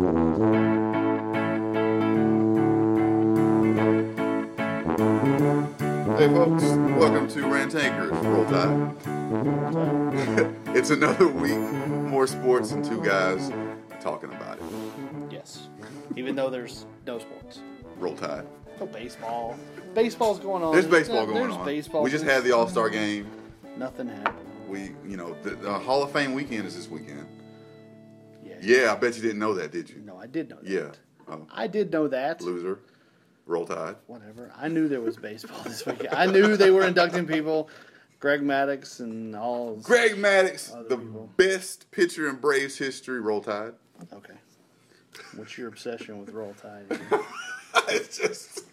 Hey folks, welcome to Rantankerous. Roll Tide. it's another week, more sports and two guys talking about it. Yes. Even though there's no sports. Roll Tide. No baseball. Baseball's going on. There's baseball going there's on. baseball. We just had the All Star game. Nothing happened. We, you know, the, the Hall of Fame weekend is this weekend. Yeah. I bet you didn't know that, did you? No, I did know that. Yeah. Oh, I did know that. loser. Roll Tide. Whatever. I knew there was baseball this weekend. I knew they were inducting people. Greg Maddux and all. Greg Maddux, the people. best pitcher in Braves history. Roll Tide. Okay. What's your obsession with Roll Tide? it's just.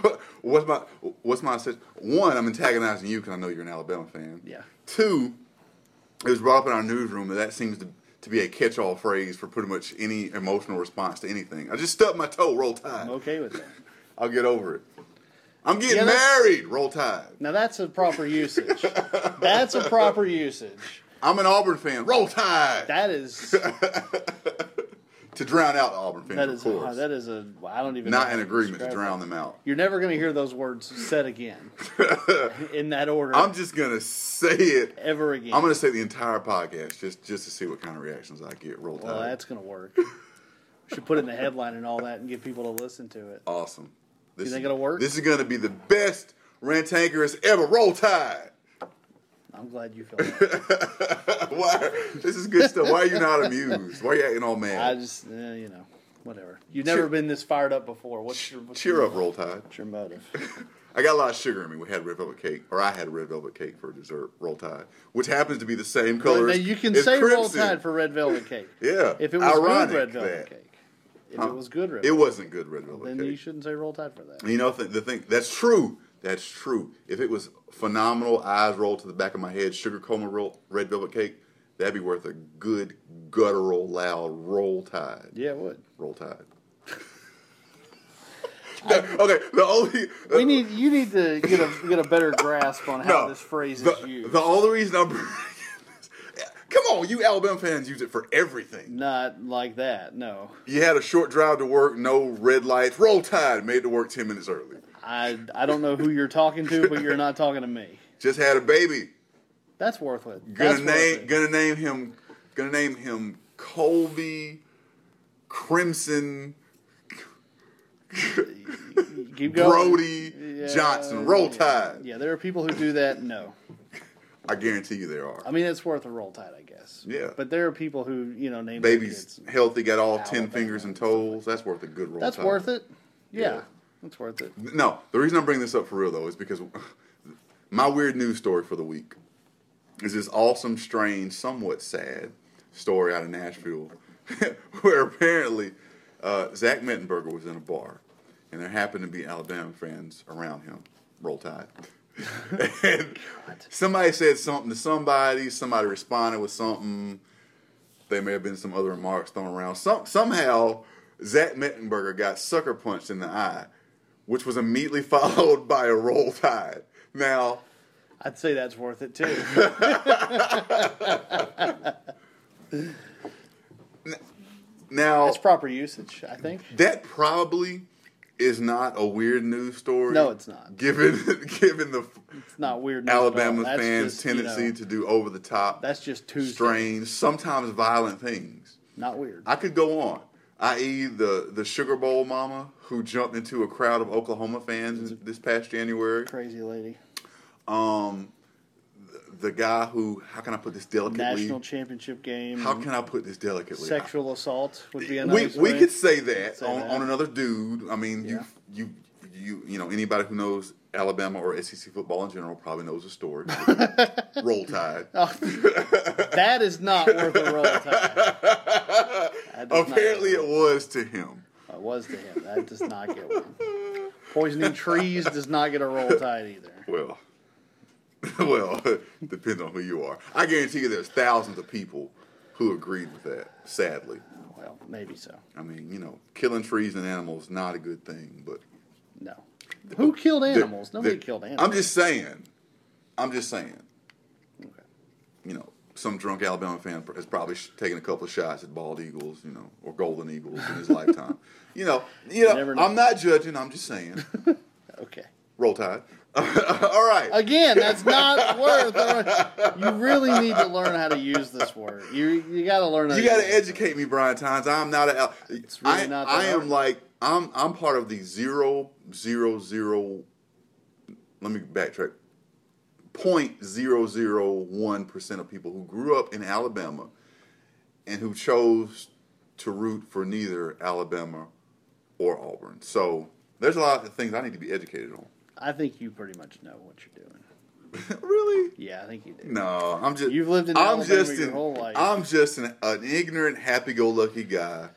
what's my what's my obsession? One, I'm antagonizing you because I know you're an Alabama fan. Yeah. Two, it was brought up in our newsroom that that seems to, to be a catch-all phrase for pretty much any emotional response to anything. I just stubbed my toe. Roll Tide. I'm okay with that. I'll get over it. I'm getting Yeah, married. Roll Tide. Now that's a proper usage. That's a proper usage. I'm an Auburn fan. Roll Tide. That is to drown out the Auburn fans, that of is course. that is a I don't even Not in agreement to drown them out. You're never going to hear those words said again in that order I'm just gonna say it. ever again. I'm gonna say the entire podcast just just to see what kind of reactions I get. Roll well, that's going to work. We should put it in the headline and all that and get people to listen to it. awesome. This think is- it'll work? This is gonna be the best Rantankerous ever. Roll Tide. I'm glad you feel that. Why? This is good stuff. Why are you not amused? Why are you acting all mad? I just, eh, you know, whatever. You've never Cheer- been this fired up before. What's your what's Cheer your, up, Roll Tide. What's your motive? I got a lot of sugar in me. We had red velvet cake, or I had red velvet cake for dessert. Roll Tide, which happens to be the same color. Now, you can as say roll tide for red velvet cake. Yeah. If it was Ironic good red velvet that. cake. If Huh? it was good red It velvet wasn't good red velvet then cake. Then you shouldn't say roll tide for that. You know the, the thing that's true. That's true. If it was phenomenal, eyes roll to the back of my head, sugar coma roll, red velvet cake, that'd be worth a good guttural loud roll tide. Yeah, it would. Roll tide. okay, the only uh, We need you need to get a get a better grasp on how no, this phrase the, is used. The only reason I'm come on, you Alabama fans use it for everything. Not like that. No, You had a short drive to work, no red lights, roll tide, made it to work ten minutes early. I I don't know who you're talking to, but you're not talking to me. Just had a baby. That's worth it. Gonna That's worth name it. gonna name him gonna name him Colby Crimson Keep going. Brody Yeah, Johnson. Roll yeah. tide. Yeah, there are people who do that. No, I guarantee you there are. I mean it's worth a roll tide, I guess. Yeah. But there are people who you know name babies healthy, got all ten fingers and toes. That's worth a good roll tide. That's tide. worth it. Yeah, Yeah. That's worth it. No, the reason I'm bringing this up for real though is because my weird news story for the week is this awesome, strange, somewhat sad story out of Nashville, where apparently uh, Zach Mettenberger was in a bar, and there happened to be Alabama fans around him. Roll Tide. and somebody said something to somebody. Somebody responded with something. There may have been some other remarks thrown around. Some, somehow, Zach Mettenberger got sucker punched in the eye, which was immediately followed by a roll tide. Now, I'd say that's worth it too. now That's proper usage, I think. that probably is not a weird news story. No, it's not. Given given the It's not weird. news. Alabama fans' just, you tendency know, to do over the top, That's just too strange, sometimes violent things. Not weird. I could go on. I.e., the the Sugar Bowl mama who jumped into a crowd of Oklahoma fans this past January. Crazy lady. Um, the, guy who, how can I put this delicately? National championship game. How can I put this delicately? Sexual assault would be a we we could say that Say on, that. on another dude. I mean, Yeah. you you you you know anybody who knows Alabama or SEC football in general probably knows the story. Roll Tide. Oh, that is not worth a roll tide. Apparently, it was to him. it was to him. That does not get one. Poisoning trees does not get a roll tide either. Well, well, depends on who you are. I guarantee you, there's thousands of people who agreed with that. Sadly, Well, maybe so. I mean, you know, killing trees and animals not a good thing, but No. Who killed animals? the- Nobody the- killed animals. I'm just saying. I'm just saying. Okay. You know, some drunk Alabama fan has probably sh- taken a couple of shots at bald eagles, you know, or golden eagles in his lifetime. You know, you know, know. I'm not judging. I'm just saying. Okay. Roll Tide. All right. Again, that's not worth. You really need to learn how to use this word. You you got to learn. How You got to educate me, Brian Tynes. I'm not a. It's really I, not I am like I'm. I'm part of the zero zero zero. Let me backtrack. Point zero zero one percent of people who grew up in Alabama, and who chose to root for neither Alabama or Auburn. So there's a lot of things I need to be educated on. I think you pretty much know what you're doing. really? Yeah, I think you do. No, I'm just. You've lived in I'm Alabama just your an, whole life. I'm just an, an ignorant, happy-go-lucky guy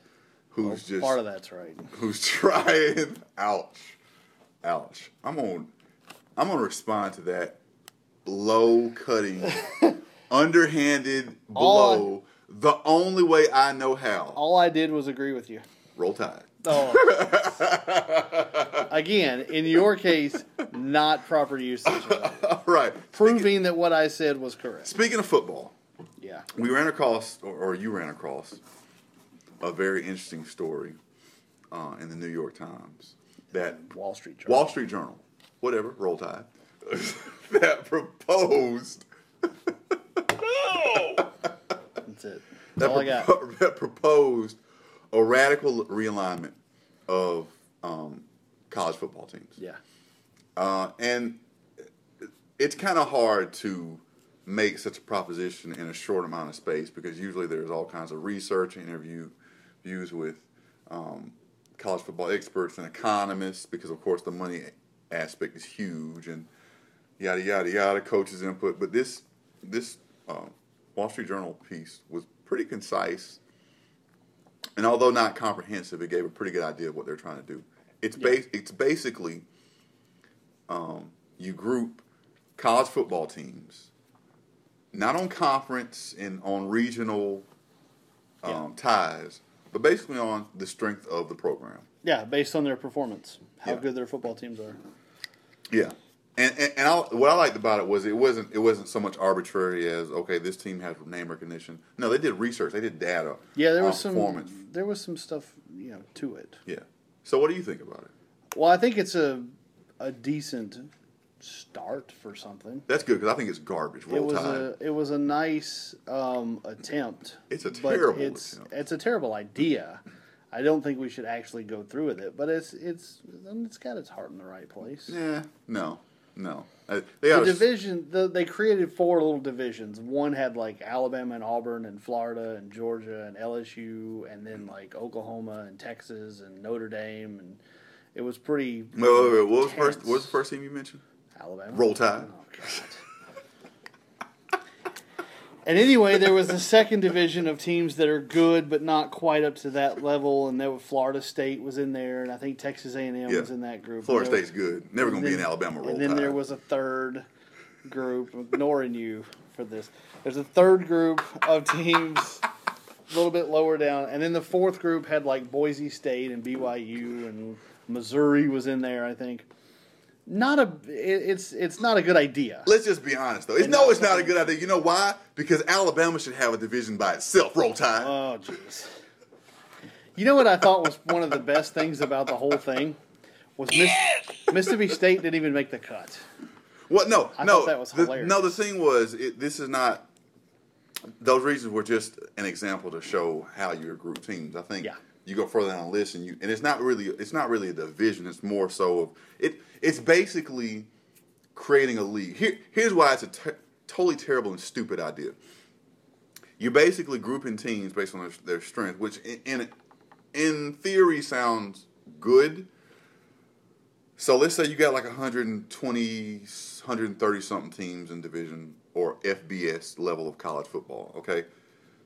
who's just Part of that's right. who's trying. Ouch, ouch. I'm on. I'm gonna respond to that low cutting, underhanded All blow. the only way I know how. All I did was agree with you. Roll Tide. Oh. Again, in your case, not proper usage. Of it. All right. Proving that what I said was correct. Speaking of football, Yeah. we ran across, or, or you ran across, a very interesting story uh, in the New York Times that Wall Street Journal. Wall Street Journal, whatever, roll tide, that proposed That's it. That's that, all I got. that proposed a radical realignment of um, college football teams. Yeah. Uh, and it's kind of hard to make such a proposition in a short amount of space because usually there's all kinds of research and interview views with um, college football experts and economists because of course the money aspect is huge and yada yada yada coaches input but this this um, Wall Street Journal piece was pretty concise and although not comprehensive it gave a pretty good idea of what they're trying to do it's Yeah. bas- it's basically um, you group college football teams, not on conference and on regional um, Yeah. ties, but basically on the strength of the program. Yeah, based on their performance, how Yeah. good their football teams are. Yeah, and and, and I, what I liked about it was it wasn't it wasn't so much arbitrary as okay this team has name recognition. No, they did research, they did data. Yeah, there was some performance. there was some stuff you know to it. Yeah. So what do you think about it? Well, I think it's a a decent start for something. That's good because I think it's garbage. Roll it was Tide. a it was a nice um, attempt. It's a terrible It's attempt. it's a terrible idea. I don't think we should actually go through with it, but it's it's it's got its heart in the right place. yeah, no, no. Uh, they The division, the, they created four little divisions. One had like Alabama and Auburn and Florida and Georgia and LSU, and then like Oklahoma and Texas and Notre Dame, and it was pretty. Wait, wait, wait. What was the first? What was the first team you mentioned? Alabama. Roll Tide. Oh God. And anyway, there was a second division of teams that are good but not quite up to that level, and there was Florida State was in there, and I think Texas A and M was in that group. Florida State's good. Never going to be in Alabama. Roll And then there was a third group, ignoring you for this. There's a third group of teams a little bit lower down, and then the fourth group had like Boise State and BYU and Missouri was in there. I think. Not a. It's it's not a good idea. Let's just be honest, though. It's, no, it's not a good idea. You know why? Because Alabama should have a division by itself. Roll Tide. Oh jeez. You know what I thought was one of the best things about the whole thing was Miss, Mississippi State didn't even make the cut. What? No, I no. thought that was the, hilarious. no, the thing was, it, this is not. Those reasons were just an example to show how you group teams. I think Yeah. You go further down the list, and you and it's not really it's not really a division. It's more so of it. It's basically creating a league. Here, here's why it's a totally terrible and stupid idea. You're basically grouping teams based on their, their strength, which in, in in theory sounds good. So let's say you got like 120, 130 something teams in division or FBS level of college football. Okay,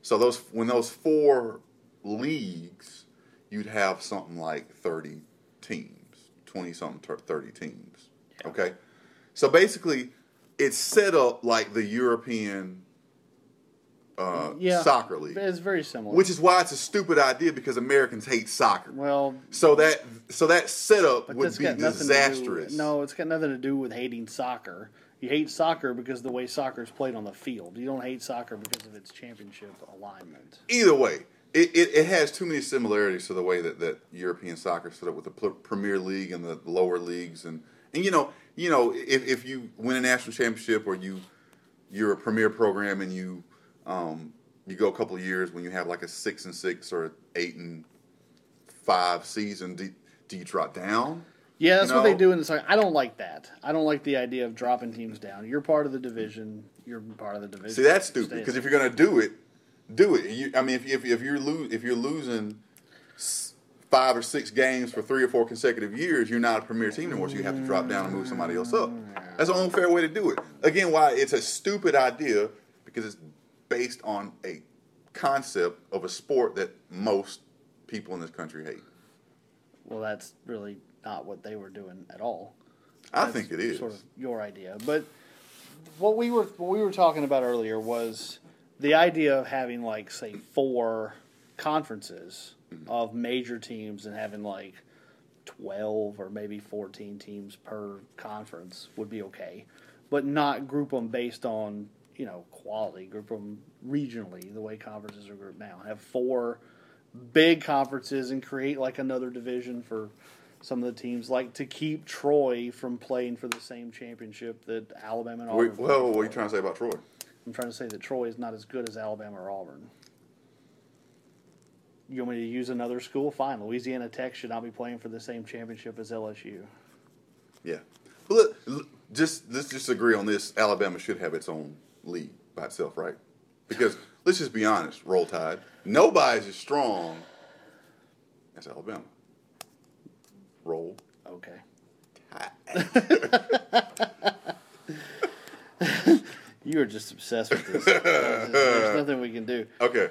so those when those four leagues, you'd have something like 30 teams, 20 something, 30 teams. Okay, so basically, it's set up like the European uh, Yeah, soccer league, It's very similar. which is why it's a stupid idea because Americans hate soccer. well, So that so that setup would be got nothing To disastrous. do, no, it's got nothing to do with hating soccer. You hate soccer because of the way soccer is played on the field. You don't hate soccer because of its championship alignment. Either way, it, it, it has too many similarities to the way that, that European soccer is set up with the pl- Premier League and the lower leagues, and and you know you know if, if you win a national championship or you you're a premier program and you um, you go a couple of years when you have like a six and six or eight and five season, do, do you drop down? Yeah, that's You what they do in the soccer. I don't like that. I don't like the idea of dropping teams down. You're part of the division. You're part of the division. See, that's stupid because if you're gonna do it, do it. You, I mean, if, if, if you're lo- if you're losing five or six games for three or four consecutive years, you're not a premier team anymore. So you have to drop down and move somebody else up. That's the only fair way to do it. Again, why it's a stupid idea because it's based on a concept of a sport that most people in this country hate. well, that's really not what they were doing at all. I That's think it is. sort of your idea. But what we were what we were talking about earlier was the idea of having like say four conferences of major teams and having like 12 or maybe 14 teams per conference would be okay but not group them based on you know quality group them regionally the way conferences are grouped now have four big conferences and create like another division for some of the teams like to keep Troy from playing for the same championship that Alabama and Auburn Wait, well, what are you trying to say about Troy? I'm trying to say that Troy is not as good as Alabama or Auburn. You want me to use another school? Fine. Louisiana Tech should not be playing for the same championship as LSU. Yeah. But look, look, just let's just agree on this. Alabama should have its own league by itself, right? Because let's just be honest, Roll Tide. Nobody's as strong as Alabama. Roll Okay. Tide. You are just obsessed with this. There's nothing we can do. okay.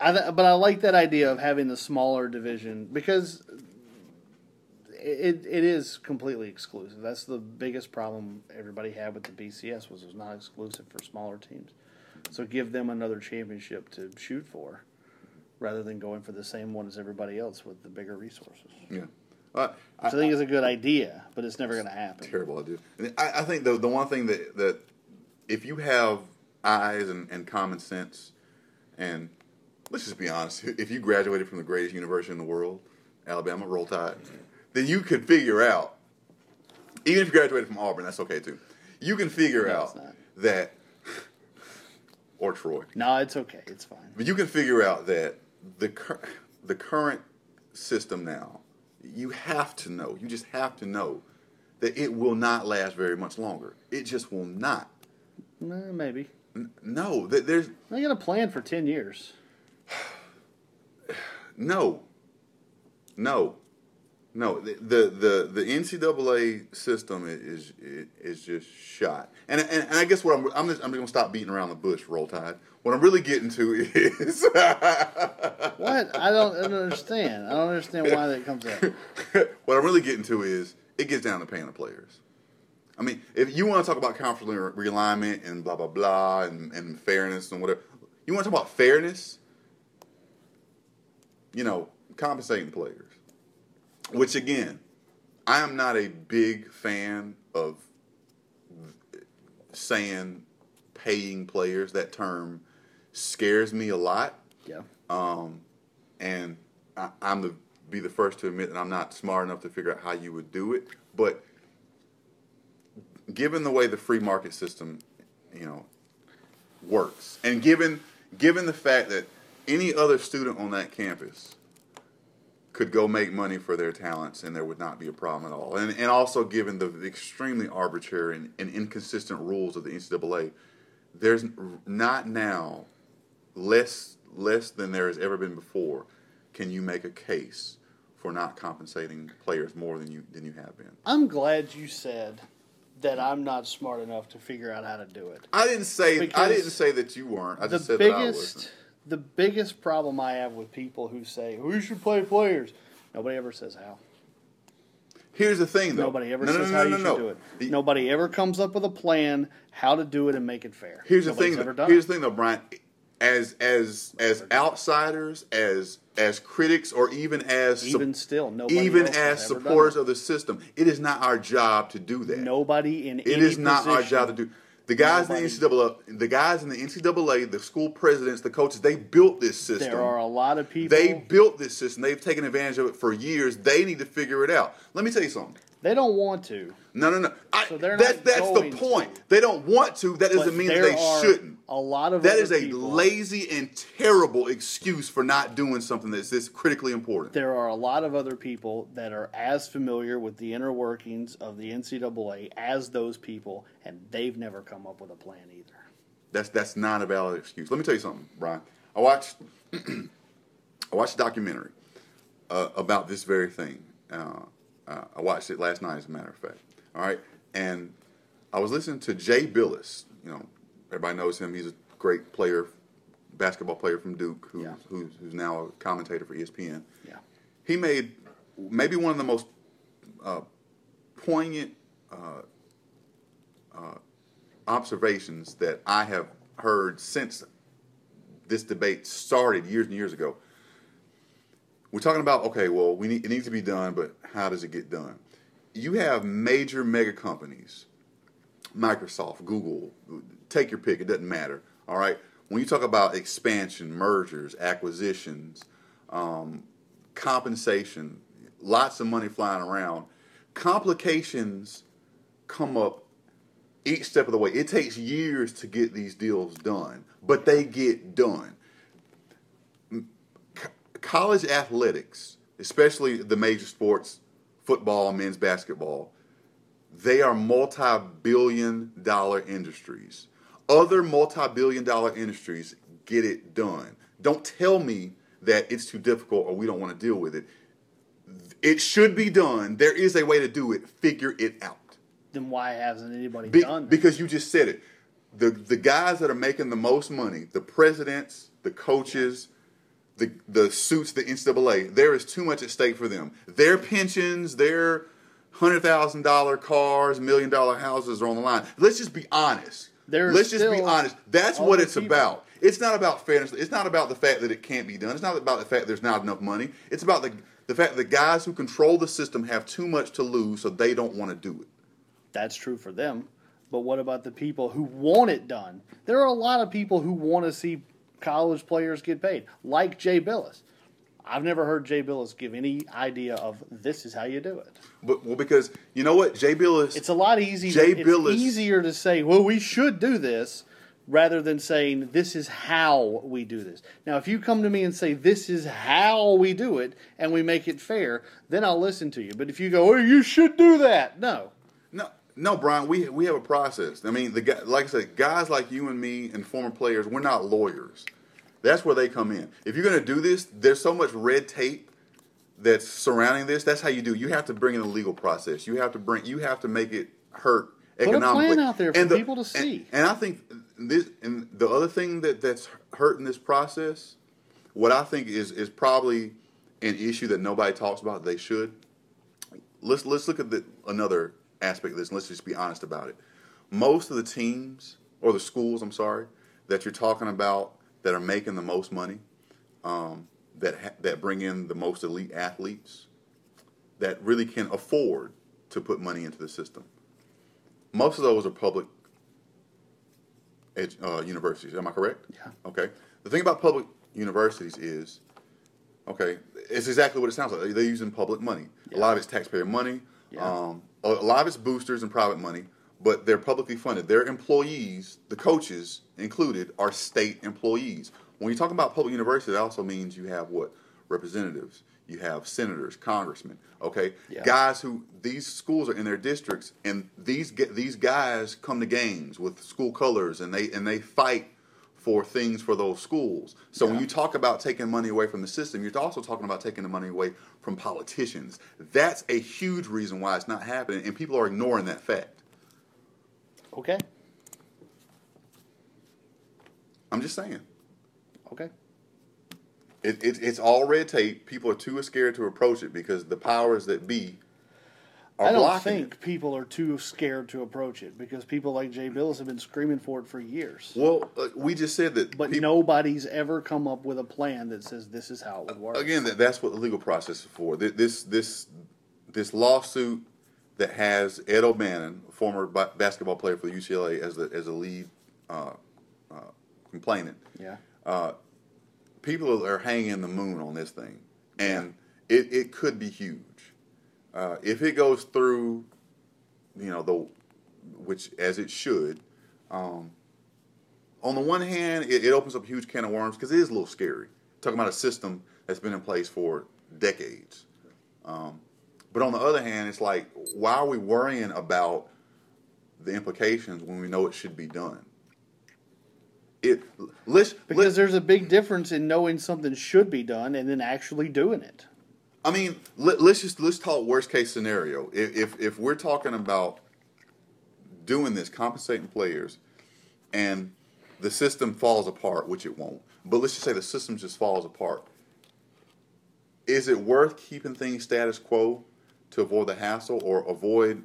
I th- but I like that idea of having the smaller division because it it is completely exclusive. That's the biggest problem everybody had with the BCS was it was not exclusive for smaller teams. So give them another championship to shoot for, rather than going for the same one as everybody else with the bigger resources. Yeah. Uh, I, Which I think is a good idea, but it's never going to happen. terrible idea. I, I think the the one thing that that if you have eyes and, and common sense, and let's just be honest, if you graduated from the greatest university in the world, Alabama, Roll Tide, then you could figure out. Even if you graduated from Auburn, that's okay too. You can figure No, out that, or Troy, No, it's okay. It's fine. but you can figure out that the cur- the current system now, you have to know. You just have to know that it will not last very much longer. It just will not. Eh, maybe N- No, that there's they got a plan for ten years. no, no, no. The the the, the NCAA system is is, is just shot. And, and and I guess what I'm I'm just, I'm just gonna stop beating around the bush. Roll Tide. What I'm really getting to is What? I don't, I don't understand. I don't understand why that comes up. what I'm really getting to is it gets down to paying the players. I mean, if you want to talk about conference re- realignment and blah blah blah and, and fairness and whatever, you want to talk about fairness. You know, compensating players. Which again, I am not a big fan of saying paying players. That term scares me a lot. Yeah. Um, and I, I'm the be the first to admit that I'm not smart enough to figure out how you would do it. But given the way the free market system, you know, works, and given given the fact that any other student on that campus could go make money for their talents and there would not be a problem at all. And, and also given the extremely arbitrary and, and inconsistent rules of the NCAA, there's not now less less than there has ever been before. Can you make a case for not compensating players more than you than you have been? I'm glad you said that I'm not smart enough to figure out how to do it. I didn't say I didn't say that you weren't. I the just said that I biggest wasn't. the biggest problem I have with people who say we should play players. Nobody ever says how. Here's the thing, though. Nobody ever No, says no, how no, you no, should do it. The- Nobody ever comes up with a plan how to do it and make it fair. Here's the thing. Ever Though. done Here's the thing, though, Brian. As as as outsiders, as as critics, or even as Even still, nobody even as supporters of the system, it is not our job to do that. Nobody in It any is not our job to do. The guys in the NCAA, the guys in the NCAA, the school presidents, the coaches, they built this system. There are a lot of people. They built this system. They've taken advantage of it for years. They need to figure it out. Let me tell you something. They don't want to. No, no, no. I, So they're that, not that's the point. to. They don't want to. That doesn't But mean that they shouldn't. A lot of That is a people- lazy and terrible excuse for not doing something that's this critically important. There are a lot of other people that are as familiar with the inner workings of the NCAA as those people, and they've never come up with a plan either. That's that's not a valid excuse. Let me tell you something, Brian. I watched I watched a documentary uh, about this very thing. Uh, uh, I watched it last night, as a matter of fact. All right, and I was listening to Jay Bilas. You know, everybody knows him. He's a great player, basketball player from Duke, who's Yeah. who's, who's now a commentator for ESPN. Yeah. He made maybe one of the most uh, poignant uh, uh, observations that I have heard since this debate started years and years ago. We're talking about okay, well, we need, it needs to be done, but how does it get done? You have major mega companies, Microsoft, Google, take your pick, it doesn't matter. All right, when you talk about expansion, mergers, acquisitions, um, compensation, lots of money flying around, complications come up each step of the way. It takes years to get these deals done, but they get done. Co- college athletics, especially the major sports, football, men's basketball, they are multi-billion dollar industries. Other multi-billion dollar industries get it done. Don't tell me that it's too difficult or we don't want to deal with it. It should be done. There is a way to do it. Figure it out. Then why hasn't anybody Be- done that? because you just said it. The the guys that are making the most money, the presidents, the coaches, the the suits, the NCAA, there is too much at stake for them. Their pensions, their hundred thousand dollar cars, million dollar houses are on the line. Let's just be honest. There's Let's just be honest. That's what it's people. about. It's not about fairness. It's not about the fact that it can't be done. It's not about the fact there's not enough money. It's about the the fact that the guys who control the system have too much to lose, so they don't want to do it. That's true for them. But what about the people who want it done? There are a lot of people who want to see college players get paid, like Jay Bilas. I've never heard Jay Bilas give any idea of this is how you do it. But well, because you know what, Jay Bilas. It's a lot easier. Jay it's Bilas- easier to say, "Well, we should do this," rather than saying, "This is how we do this." Now, if you come to me and say, "This is how we do it," and we make it fair, then I'll listen to you. But if you go, "Oh, you should do that," no, No, Brian. We we have a process. I mean, the guy, like I said, guys like you and me and former players, we're not lawyers. That's where they come in. If you're going to do this, there's so much red tape that's surrounding this. That's how you do. You have to bring in a legal process. You have to bring. You have to make it hurt a plan economically out there for the- people to see. And, and I think this and the other thing that that's hurting this process, what I think is is probably an issue that nobody talks about. They should let's let's look at the, another aspect of this. and Let's just be honest about it. Most of the teams or the schools, I'm sorry, that you're talking about that are making the most money, um, that ha- that bring in the most elite athletes, that really can afford to put money into the system. Most of those are public ed- uh, universities. Am I correct? Yeah. Okay. The thing about public universities is, okay, it's exactly what it sounds like. They're using public money. A lot of it's taxpayer money. Yeah. Um, a, lot of it's boosters and private money, but they're publicly funded. Their employees, the coaches included, are state employees. When you talk about public university, that also means you have what representatives, you have senators, congressmen. Okay, Yeah. guys who these schools are in their districts, and these these guys come to games with school colors, and they and they fight for things for those schools. So when you talk about taking money away from the system, you're also talking about taking the money away from politicians. That's a huge reason why it's not happening, and people are ignoring that fact. okay, I'm just saying. okay. It, it, it's all red tape. People are too scared to approach it because the powers that be I don't think it. people are too scared to approach it because people like Jay Bilas have been screaming for it for years. Well, uh, we just said that. But peop- nobody's ever come up with a plan that says this is how it would work. again, that, that's what the legal process is for. This this this lawsuit that has Ed O'Bannon, former ba- basketball player for the UCLA, as the as a lead uh, uh, complainant. yeah. people are hanging the moon on this thing, and it, it could be huge. Uh, if it goes through, you know, the which as it should. Um, on the one hand, it, it opens up a huge can of worms because it is a little scary. Talking about a system that's been in place for decades. Um, but on the other hand, it's like, why are we worrying about the implications when we know it should be done? It let's Because let's, there's a big difference in knowing something should be done and then actually doing it. I mean, let, us just let's talk worst case scenario. If, if if we're talking about doing this, compensating players, and the system falls apart, which it won't. But let's just say the system just falls apart. Is it worth keeping things status quo to avoid the hassle, or avoid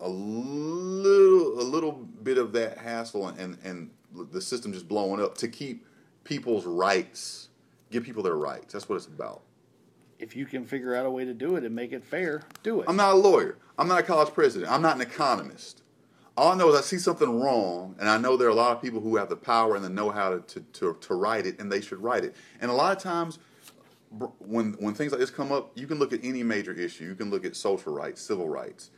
a little a little bit of that hassle and and the system just blowing up to keep people's rights, give people their rights? That's what it's about. If you can figure out a way to do it and make it fair, do it. I'm not a lawyer. I'm not a college president. I'm not an economist. All I know is I see something wrong, and I know there are a lot of people who have the power and the know-how to, to, to, to write it, and they should write it. And a lot of times, when when things like this come up, you can look at any major issue. You can look at social rights, civil rights.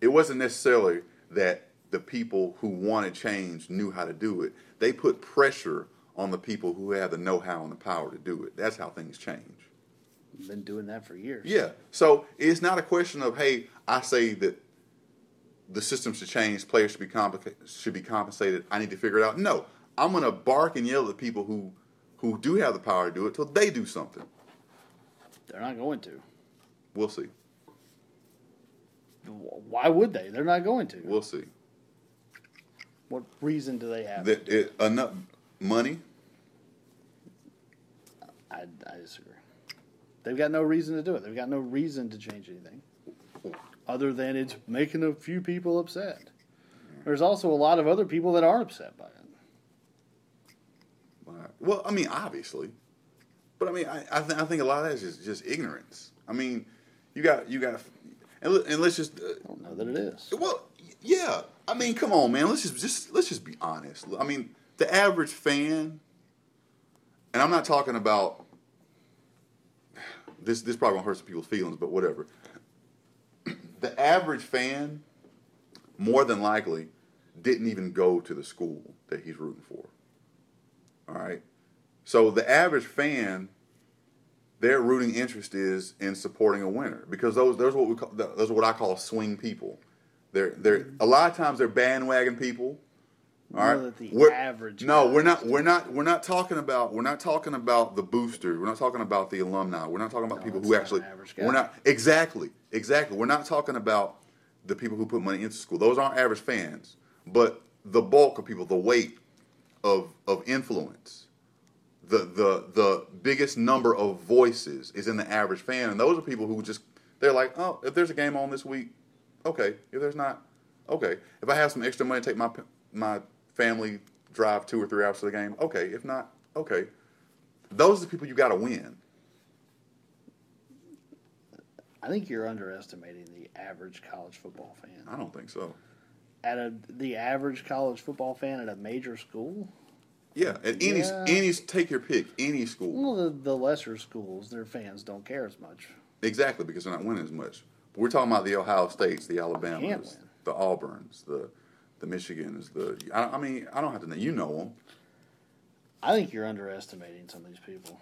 It wasn't necessarily that the people who wanted change knew how to do it. They put pressure on the people who had the know-how and the power to do it. That's how things change. Been doing that for years. Yeah. So it's not a question of hey, I say that the system should change, players should be should be compensated. I need to figure it out. No, I'm gonna bark and yell at people who who do have the power to do it till they do something. They're not going to. We'll see. Why would they? They're not going to. We'll see. what reason do they have? That it, enough money. I, I disagree. They've got no reason to do it. They've got no reason to change anything, other than it's making a few people upset. There's also a lot of other people that are upset by it. Well, I mean, obviously, but I mean, I I, th- I think a lot of that is just, just ignorance. I mean, you got you got, and, let- and let's just uh, I don't know that it is. Well, yeah. I mean, come on, man. Let's just just let's just be honest. I mean, the average fan, and I'm not talking about this. This probably won't hurt some people's feelings, but whatever. The average fan, more than likely, didn't even go to the school that he's rooting for. All right. So the average fan, their rooting interest is in supporting a winner because those those are what we call those are what I call swing people. They're they're a lot of times they're bandwagon people. All right. We're- average No, we're not. We're not. We're not talking about. We're not talking about the boosters. We're not talking about the alumni. We're not talking about No, people who actually. We're not exactly. Exactly. We're not talking about the people who put money into school. Those aren't average fans. But the bulk of people, the weight of of influence, the the the biggest number of voices is in the average fan, and those are people who just they're like, oh, if there's a game on this week, okay. If there's not, okay. If I have some extra money to take my my family drive two or three hours to the game, okay. If not, okay. Those are the people you got to win. I think you're underestimating the average college football fan. I don't think so. At a the average college football fan at a major school, Yeah, at any Yeah. any take your pick, any school. well, the, the lesser schools, their fans don't care as much. Exactly, because they're not winning as much. But we're talking about the Ohio States, the Alabamas, the Auburns, the the Michigans. The I, I mean, I don't have to know. You know them. I think you're underestimating some of these people.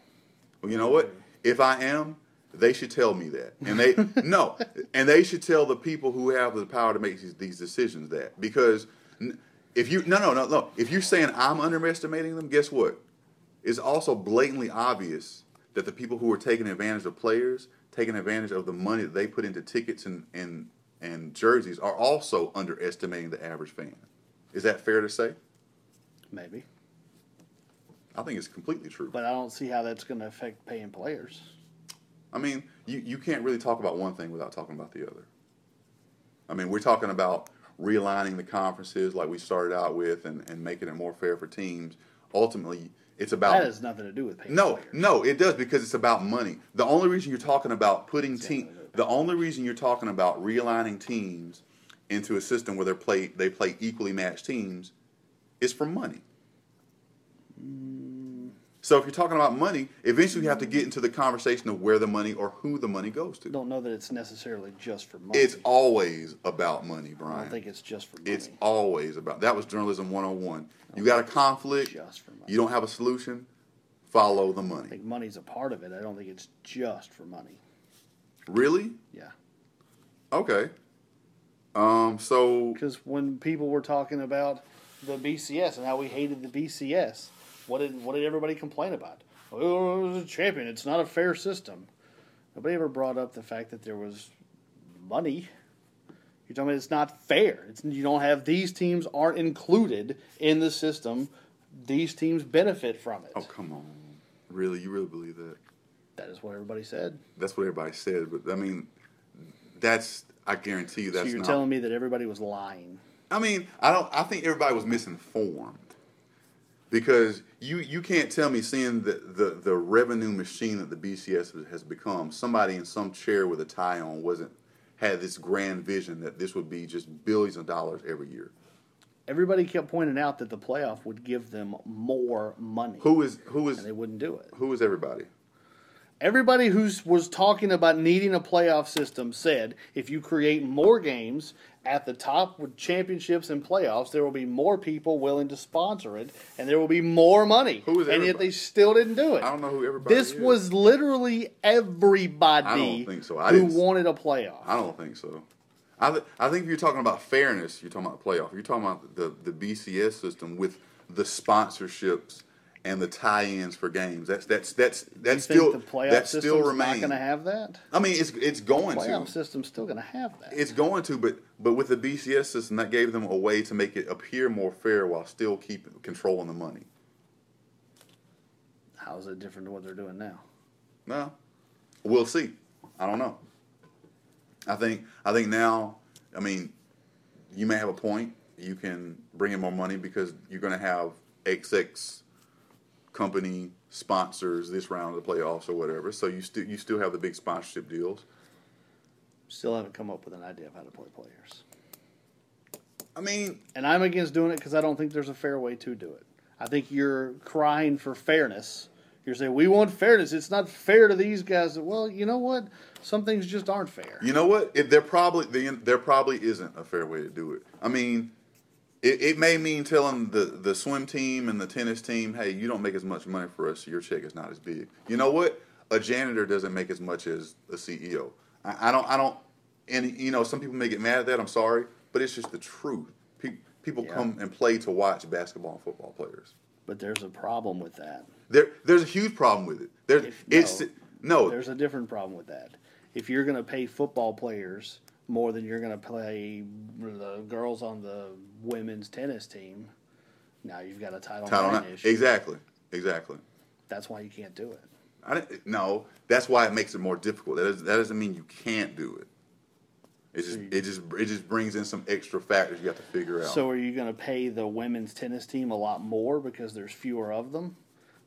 Well, you know what? If I am, they should tell me that, and they no, and they should tell the people who have the power to make these, these decisions that because if you no no no no if you're saying I'm underestimating them, guess what? It's also blatantly obvious that the people who are taking advantage of players, taking advantage of the money that they put into tickets and and and jerseys, are also underestimating the average fan. Is that fair to say? Maybe, I think it's completely true. but I don't see how that's going to affect paying players. I mean, you, you can't really talk about one thing without talking about the other. I mean, we're talking about realigning the conferences like we started out with and, and making it more fair for teams. Ultimately, it's about That has nothing to do with paying no, players. no, it does because it's about money. The only reason you're talking about putting team, Exactly. The only reason you're talking about realigning teams into a system where they play they play equally matched teams is for money. So if you're talking about money, eventually you have to get into the conversation of where the money or who the money goes to. don't know that it's necessarily just for money. It's always about money, Brian. I don't think it's just for money. It's always about that was journalism 101. You got a conflict, just for money. you don't have a solution, follow the money. I think money's a part of it. I don't think it's just for money. Really? Yeah. Okay. Um. So Because when people were talking about the BCS and how we hated the BCS, what did what did everybody complain about? Oh, it was a champion. It's not a fair system. Nobody ever brought up the fact that there was money. You're talking about it's not fair. It's, you don't have these teams aren't included in the system. These teams benefit from it. oh come on, really? You really believe that? That is what everybody said. That's what everybody said, but I mean, that's I guarantee you that's so you're not. telling me that everybody was lying. I mean, I don't. I think everybody was misinformed because you you can't tell me seeing the the, the revenue machine that the BCS has become. Somebody in some chair with a tie on wasn't had this grand vision that this would be just billions of dollars every year. Everybody kept pointing out that the playoff would give them more money, Who is who and they wouldn't do it. who is everybody? Everybody who was talking about needing a playoff system said if you create more games at the top with championships and playoffs, there will be more people willing to sponsor it, and there will be more money. Who is and yet they still didn't do it. I don't know who everybody This is. was literally everybody I don't think so. I who wanted a playoff. I don't think so. I, th- I think if you're talking about fairness, you're talking about the playoff. You're talking about the, the BCS system with the sponsorships and the tie-ins for games. That's that's that's you that's think still the playoff that still remains. going to have that? I mean, it's it's going Playoff to. system's still going to have that. It's going to, but but with the BCS system, that gave them a way to make it appear more fair while still keep controlling the money. How is it different to what they're doing now? No, we'll see. I don't know. I think I think now. I mean, you may have a point. You can bring in more money because you're going to have XX company sponsors this round of the playoffs or whatever. So you still you still have the big sponsorship deals. Still haven't come up with an idea of how to play players. I mean, And I'm against doing it because I don't think there's a fair way to do it. I think you're crying for fairness. You're saying we want fairness. It's not fair to these guys. Well, you know what? Some things just aren't fair. you know what? It, there probably the, there probably isn't a fair way to do it. I mean, it, it may mean telling the, the swim team and the tennis team, hey, you don't make as much money for us, so your check is not as big. You know what? A janitor doesn't make as much as a CEO. I, I don't, I don't, and you know, some people may get mad at that. I'm sorry, but it's just the truth. Pe- people Yeah. come and play to watch basketball and football players. But there's a problem with that. There, there's a huge problem with it. There, If- it's no, no. There's a different problem with that. If you're going to pay football players more than you're going to play the girls on the women's tennis team, now you've got a title, Title nine. issue. Exactly, exactly. That's why you can't do it. I didn't, no, that's why it makes it more difficult. That, is, that doesn't mean you can't do it. It just, it just, it just brings in some extra factors you have to figure out. So are you going to pay the women's tennis team a lot more because there's fewer of them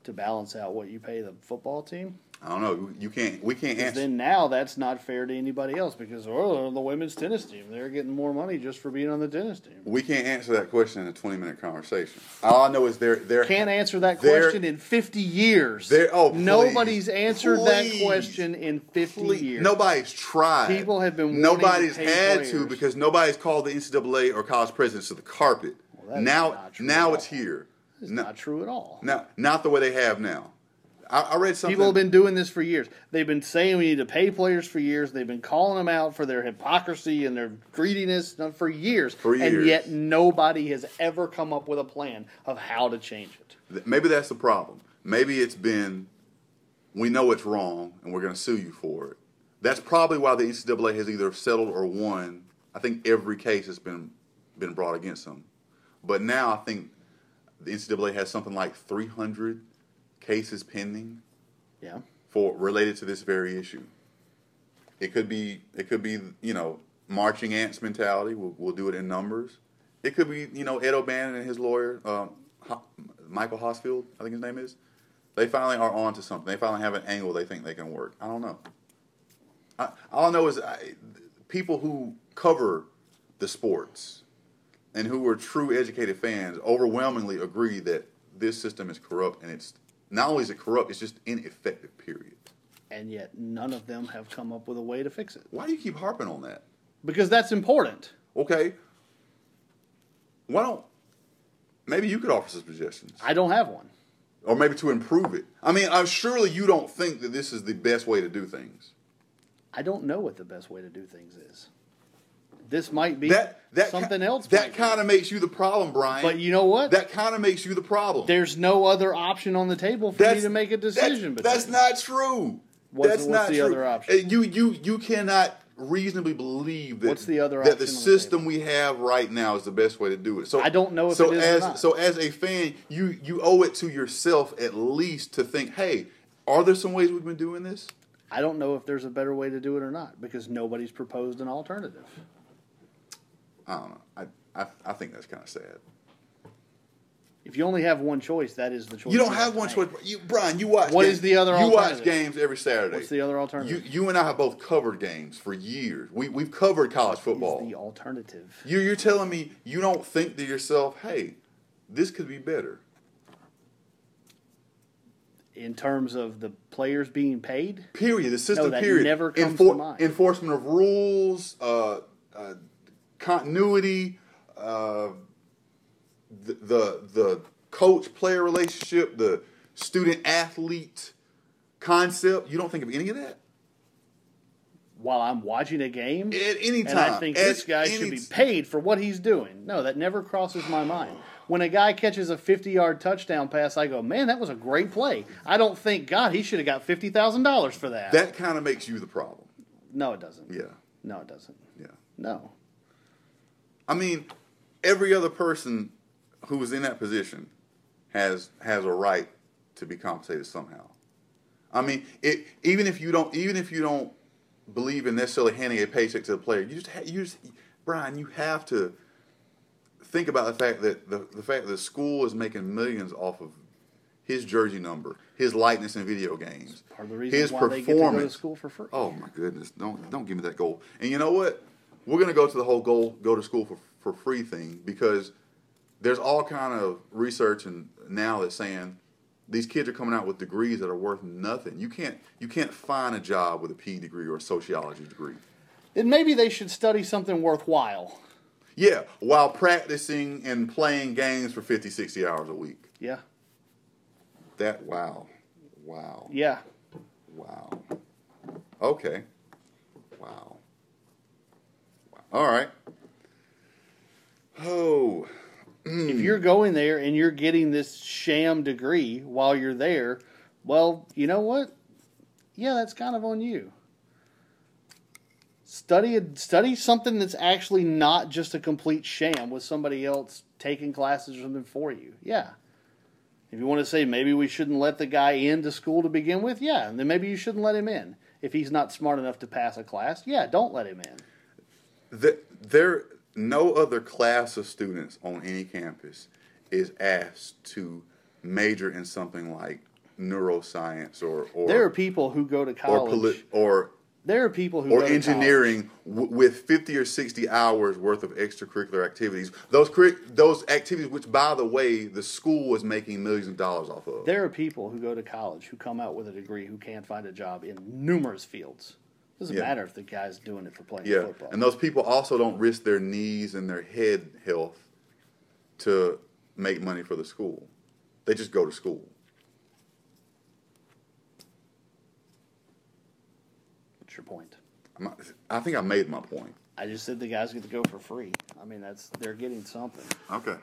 to balance out what you pay the football team? I don't know. You can't. We can't answer. then now that's not fair to anybody else because oh the women's tennis team they're getting more money just for being on the tennis team. we can't answer that question in a twenty-minute conversation. All I know is there, there Can't answer that question in 50 years. Oh, please. Nobody's answered that question in 50 Please, years. Nobody's tried. People have been Nobody's to had players. to because nobody's called the NCAA or college presidents to the carpet. is now, now it's here. It's No- not true at all. Now, not the way they have now. I, I read something. People have been doing this for years. They've been saying we need to pay players for years. They've been calling them out for their hypocrisy and their greediness for years. For years. And yet nobody has ever come up with a plan of how to change it. Maybe that's the problem. Maybe it's been, we know it's wrong and we're going to sue you for it. That's probably why the NCAA has either settled or won. I think every case has been been brought against them. But now I think the NCAA has something like 300 cases pending Yeah. for related to this very issue. It could be it could be you know marching ants mentality. We'll, we'll do it in numbers. It could be, you know, Ed O'Bannon and his lawyer, um, Ho- Michael Hausfeld, I think his name is. They finally are on to something. They finally have an angle they think they can work. I don't know. I, all I know is I, people who cover the sports and who are true educated fans overwhelmingly agree that this system is corrupt and it's not only is it corrupt, it's just ineffective. Period. And yet none of them have come up with a way to fix it. Why do you keep harping on that? Because that's important. Okay. Why don't maybe you could offer some suggestions, I don't have one. or maybe to improve it? I mean, I'm surely you don't think that this is the best way to do things. I don't know what the best way to do things is. This might be That that something else. That kind of makes you the problem, Brian. But you know what? that kind of makes you the problem. There's no other option on the table for me to make a decision. That's, that's not true. What's- that's what's not the true. other option? You you you cannot reasonably believe that What's the other that the option on the system we have right now is the best way to do it. So I don't know if so it is or as so as a fan, you you owe it to yourself at least to think, hey, are there some ways we've been doing this? I don't know if there's a better way to do it or not because nobody's proposed an alternative. I don't know. I I, I think that's kind of sad. If you only have one choice, that is the choice. You don't have one choice. You, Brian, you watch. What games. is the other You watch games every Saturday. What's the other alternative? You you and I have both covered games for years. We we've covered college football. The alternative? You you're telling me you don't think to yourself, hey, this could be better. In terms of the players being paid, Period. The system. that period. never comes to mind. Enforcement of rules, uh, uh, continuity, uh, the, the the coach player relationship, the student athlete concept. You don't think of any of that while I'm watching a game, at any time. and I think this guy should be paid for what he's doing. No, that never crosses my mind. When a guy catches a 50 yard touchdown pass, I go, man, that was a great play. I don't think, God, he should have got $50,000 for that. That kind of makes you the problem. no, it doesn't. Yeah. No, it doesn't. Yeah. No. I mean, every other person who is in that position has has a right to be compensated somehow. I mean, it even if you don't even if you don't believe in necessarily handing a paycheck to the player, you just ha- you just Brian, you have to think about the fact that the the fact that the school is making millions off of his jersey number, his likeness in video games, Part of the reason his get to to performance. school for free. Oh my goodness! Don't don't give me that goal. And you know what? We're gonna go to the whole goal go to school for for free thing because there's all kind of research and now that's saying these kids are coming out with degrees that are worth nothing. You can't you can't find a job with a P degree or a sociology degree. Then maybe they should study something worthwhile. Yeah, while practicing and playing games for 50, 60 hours a week. Yeah. That wow, wow, Yeah. wow. Okay, wow. All right. Oh, hmm. If you're going there and you're getting this sham degree while you're there, well, you know what? Yeah, that's kind of on you. Study study something that's actually not just a complete sham with somebody else taking classes or something for you. Yeah. If you want to say maybe we shouldn't let the guy into school to begin with, yeah, and then maybe you shouldn't let him in. If he's not smart enough to pass a class, yeah, don't let him in. The, there no other class of students on any campus is asked to major in something like neuroscience or or There are people who go to or college. or there are people who or engineering w- with 50 or 60 hours worth of extracurricular activities those those activities which by the way the school was making millions of dollars off of There are people who go to college who come out with a degree who can't find a job in numerous fields. Doesn't Yeah. matter if the guy's doing it for playing yeah football. and those people also don't risk their knees and their head health to make money for the school they just go to school What's your point? I'm not- i think i made my point I just said the guys get to go for free. I mean, that's they're getting something. okay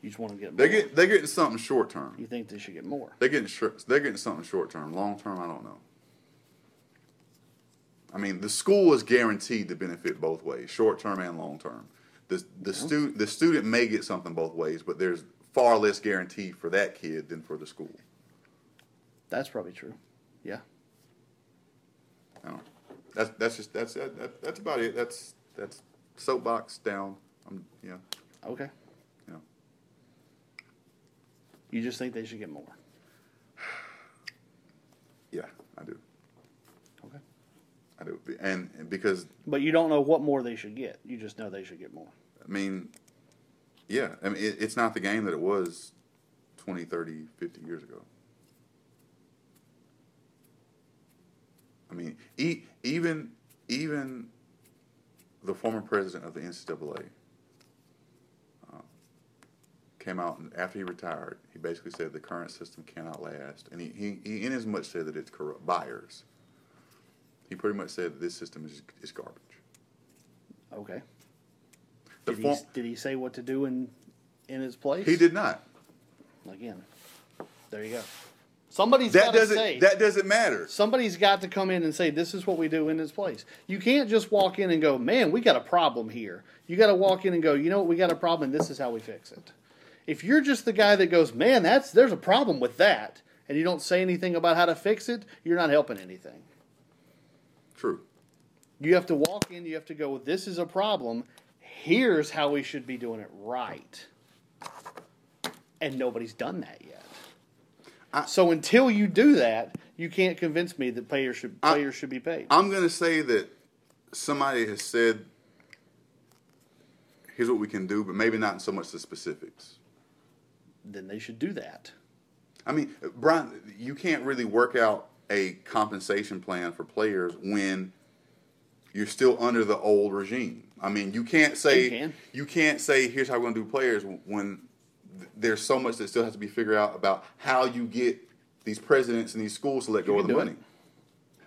You just want to get more. They get they're getting something short term. you think they should get more? They're getting they're getting something short term. Long term, I don't know. I mean, the school is guaranteed to benefit both ways, short term and long term. The the student the student may get something both ways, but there's far less guarantee for that kid than for the school. That's probably true. Yeah. I don't know. That's that's just that's that, that, that's about it. That's that's soapbox down. I'm yeah Okay. yeah. You just think they should get more. Yeah, I do. Okay. I do. And, and because But you don't know what more they should get. You just know they should get more. I mean, yeah, I mean it, it's not the game that it was 20, 30, 50 years ago. I mean, e- even even the former president of the NCAA uh, came out and after he retired, he basically said the current system cannot last, and he, he, he in as much said that it's corrupt buyers. He pretty much said that this system is is garbage. Okay. The Did he, did he say what to do in in his place? he did not. Again. There you go. Somebody's That got to doesn't say. that doesn't matter. Somebody's got to come in and say, this is what we do in this place. You can't just walk in and go, man, we got a problem here. You got to walk in and go, you know what, we got a problem, and this is how we fix it. If you're just the guy that goes, man, that's there's a problem with that, and you don't say anything about how to fix it, you're not helping anything. True. You have to walk in, you have to go, this is a problem. Here's how we should be doing it right. And nobody's done that yet. I- so until you do that, you can't convince me that players should I- players should be paid. I'm going to say that somebody has said, here's what we can do, but maybe not in so much the specifics. then they should do that. I mean, Brian, you can't really work out a compensation plan for players when you're still under the old regime. I mean, you can't say You can. you can't say here's how we're going to do players when th- there's so much that still has to be figured out about how you get these presidents and these schools to let go of the money.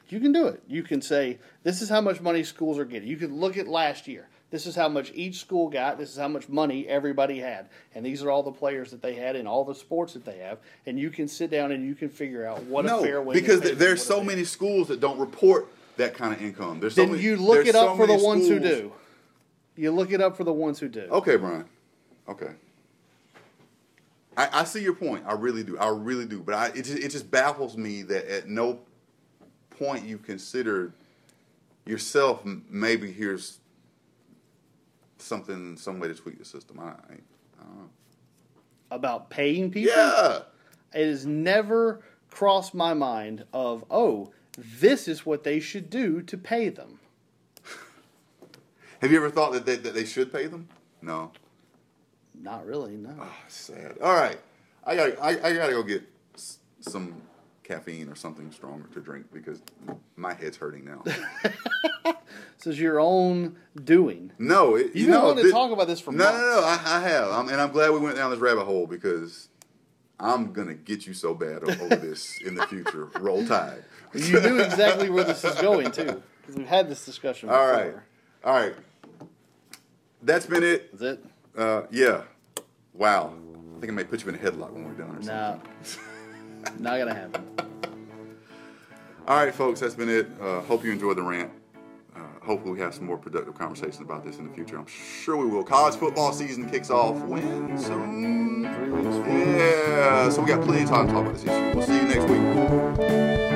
You can do it. You can say, this is how much money schools are getting. You can look at last year. This is how much each school got. This is how much money everybody had. And these are all the players that they had in all the sports that they have. And you can sit down and you can figure out what a fair No, way because there's so many schools that don't report that kind of income. There's so Then many, you look it up so for the ones who do. You look it up for the ones who do. Okay, Brian. Okay. I, I see your point. I really do. I really do. But I, it, just, it just baffles me that at no point you considered yourself maybe here's something, some way to tweak the system. I, I, I don't know. About paying people? Yeah. It has never crossed my mind of, oh, this is what they should do to pay them. Have you ever thought that they, that they should pay them? No. Not really, no. Oh, sad. All right. I got I, I got to go get s- some caffeine or something stronger to drink because my head's hurting now. This is your own doing. No, it, You've you been know, wanting to talk about this for no, months. no, no. I, I have, I'm, and I'm glad we went down this rabbit hole because I'm gonna get you so bad over this in the future. Roll Tide. You knew exactly where this is going too, because we've had this discussion. Before. right, all right. That's been it. Is it? Uh, yeah. Wow. I think I may put you in a headlock when we're done or something. Nah, not gonna happen. All right, folks, that's been it. Uh, hope you enjoyed the rant. Uh, hopefully, we have some more productive conversations about this in the future. I'm sure we will. College football season kicks off when? Soon? Three weeks. Yeah, so we got plenty of time to talk about this issue. We'll see you next week.